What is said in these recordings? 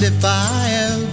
if I am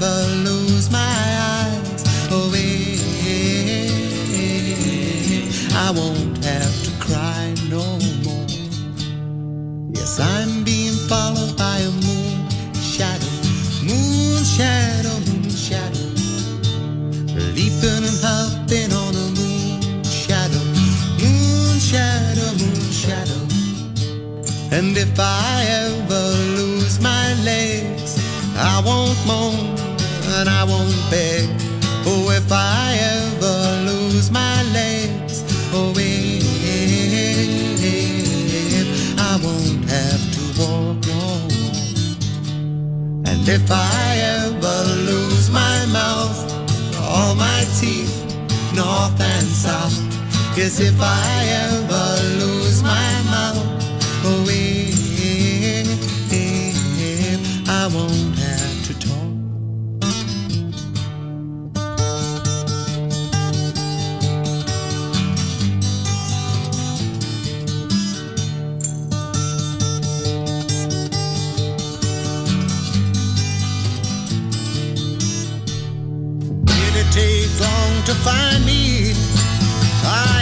take long to find me. I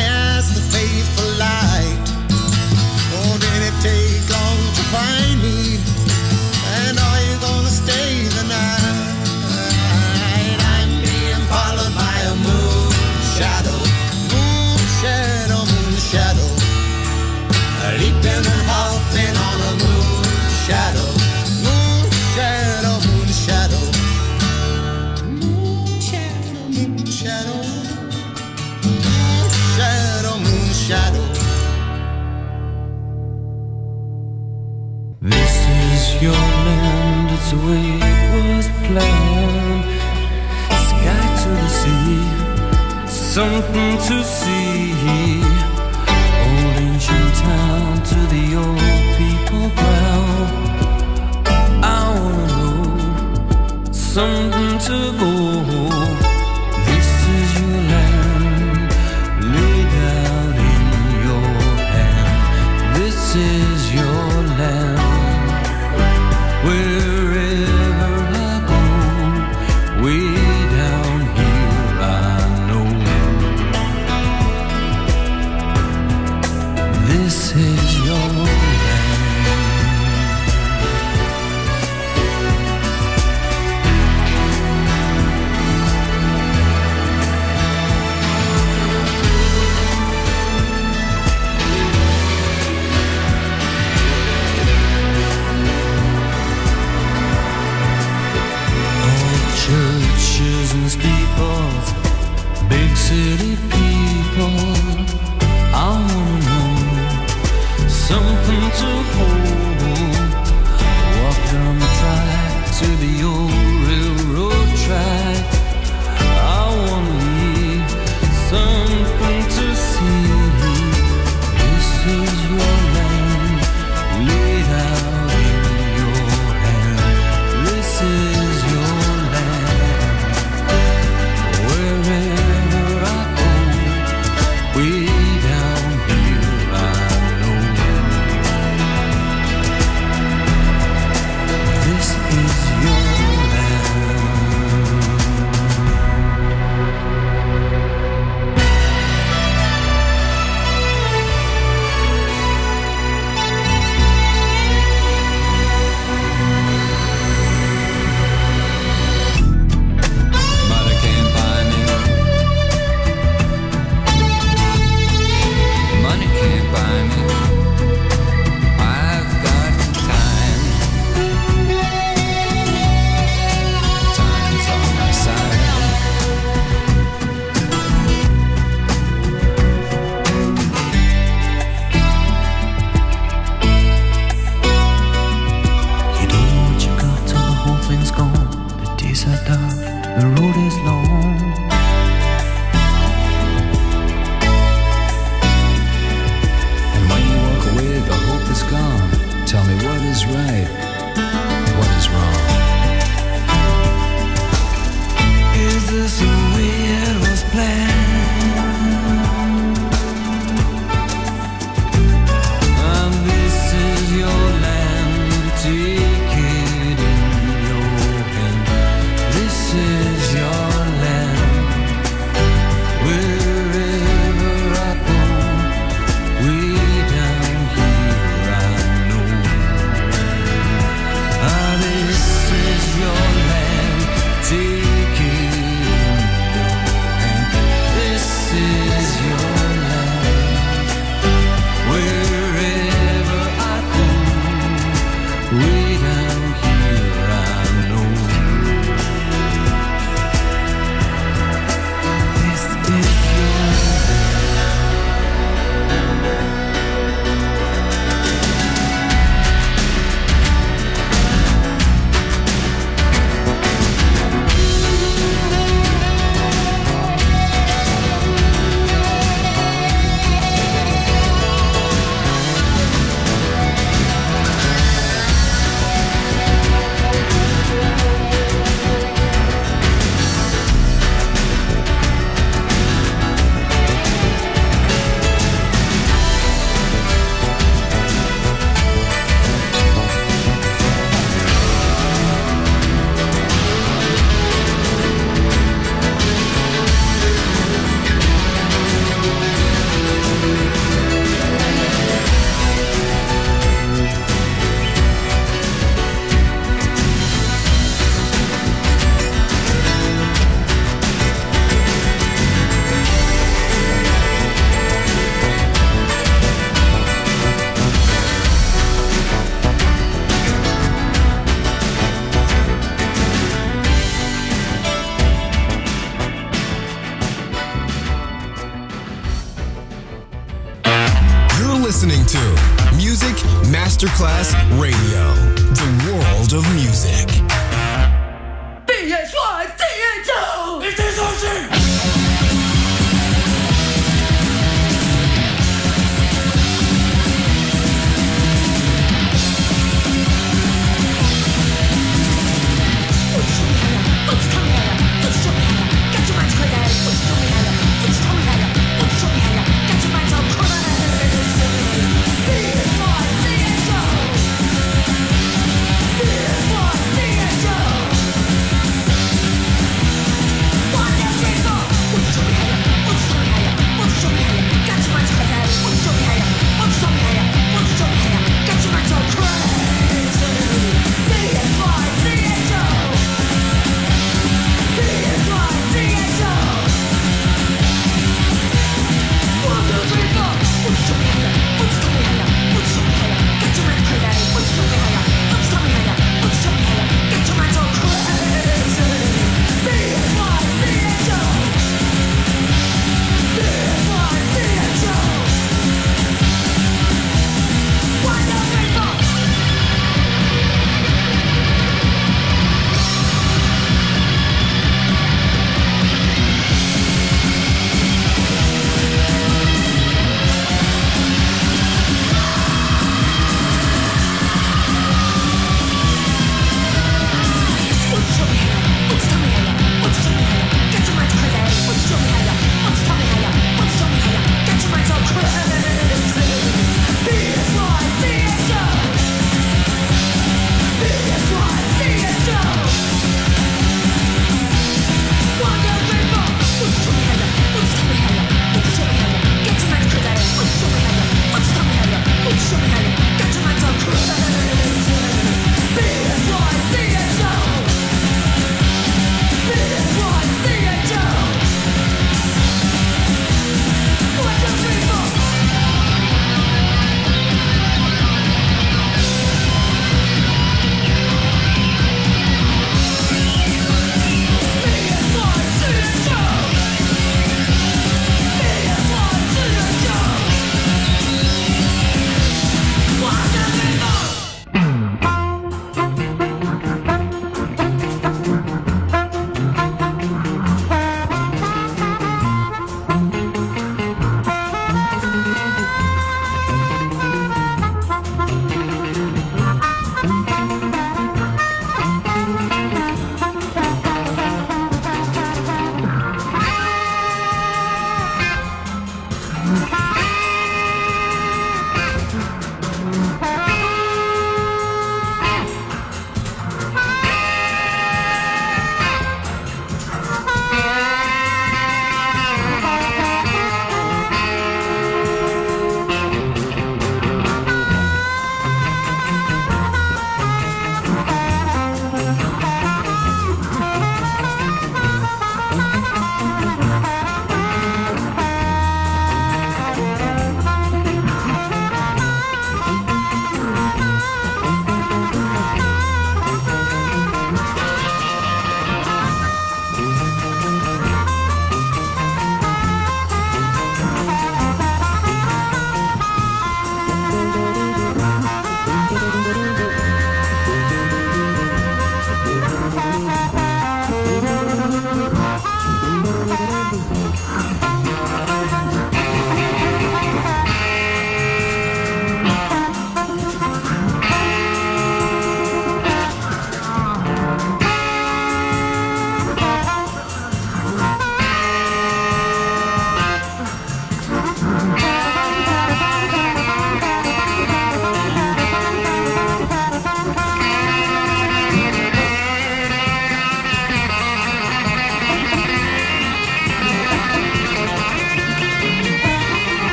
something to see.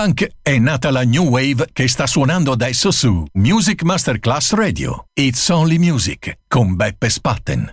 Post-punk è nata la new wave che sta suonando adesso su Music Masterclass Radio. It's Only Music con Beppe Spatten.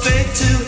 Straight to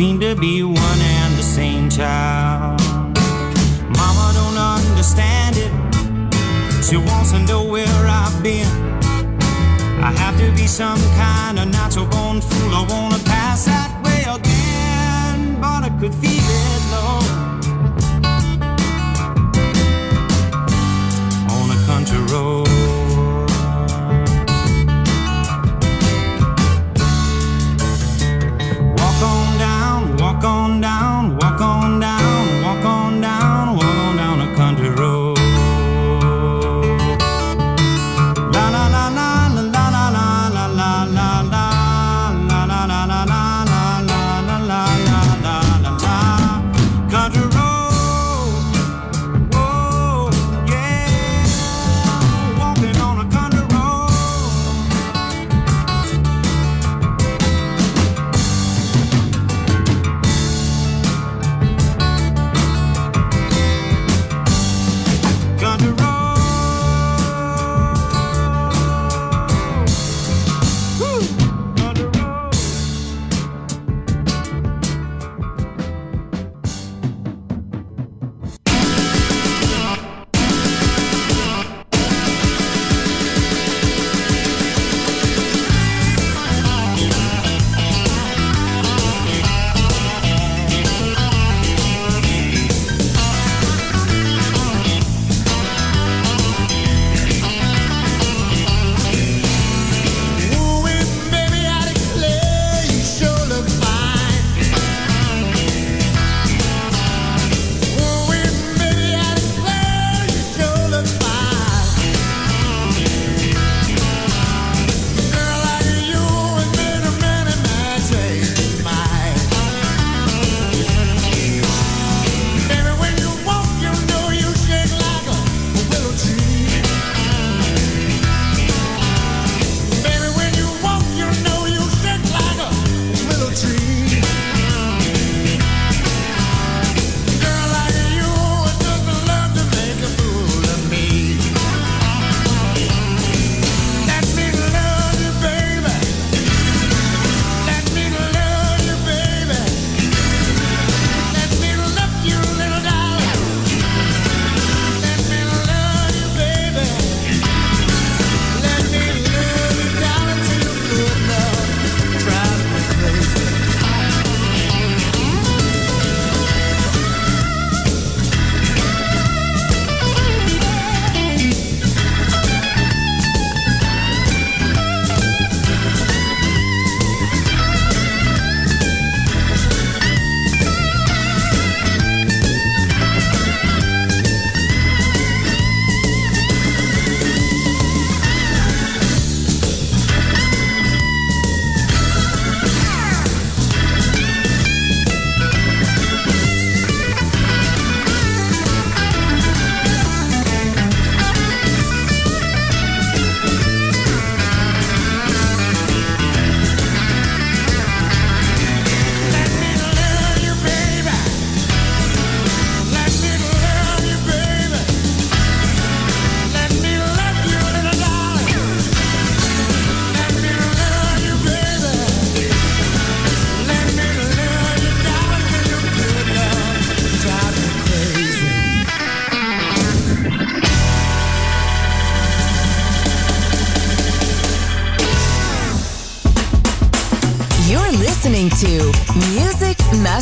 seem to be one and the same child. Mama don't understand it. She wants to know where I've been. I have to be some kind of natural born fool. I wanna pass that way again, but I could feel it, Lord. On a country road.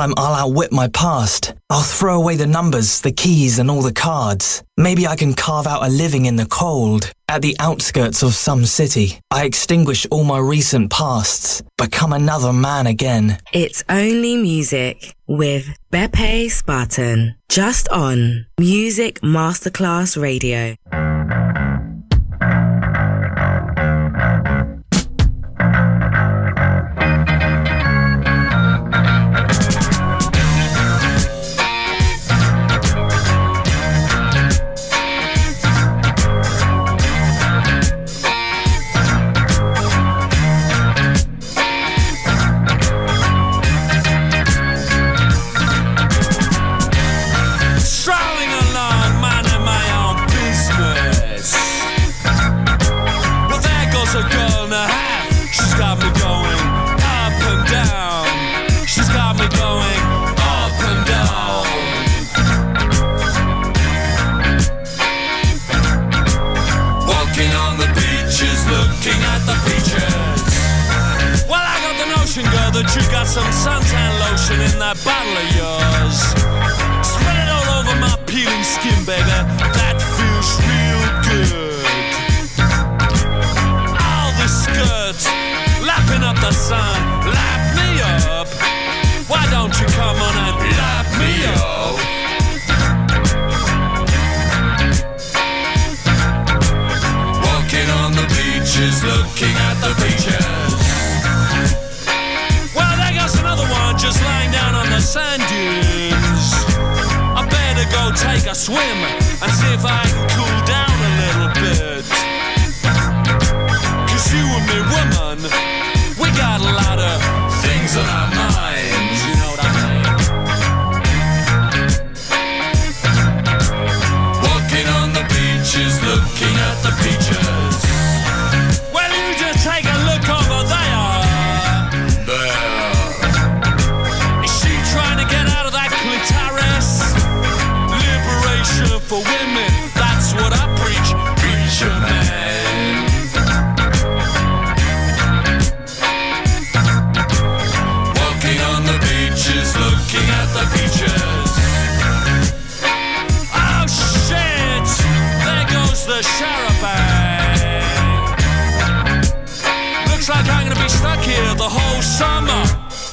time I'll outwit my past. I'll throw away the numbers, the keys, and all the cards. Maybe I can carve out a living in the cold, at the outskirts of some city. I extinguish all my recent pasts, become another man again. It's only music with Beppe Spatten, just on Music Masterclass Radio.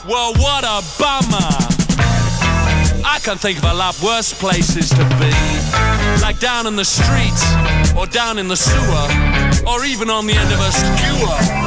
Well, what a bummer. I can think of a lot worse places to be. Like down in the street, or down in the sewer, or even on the end of a skewer.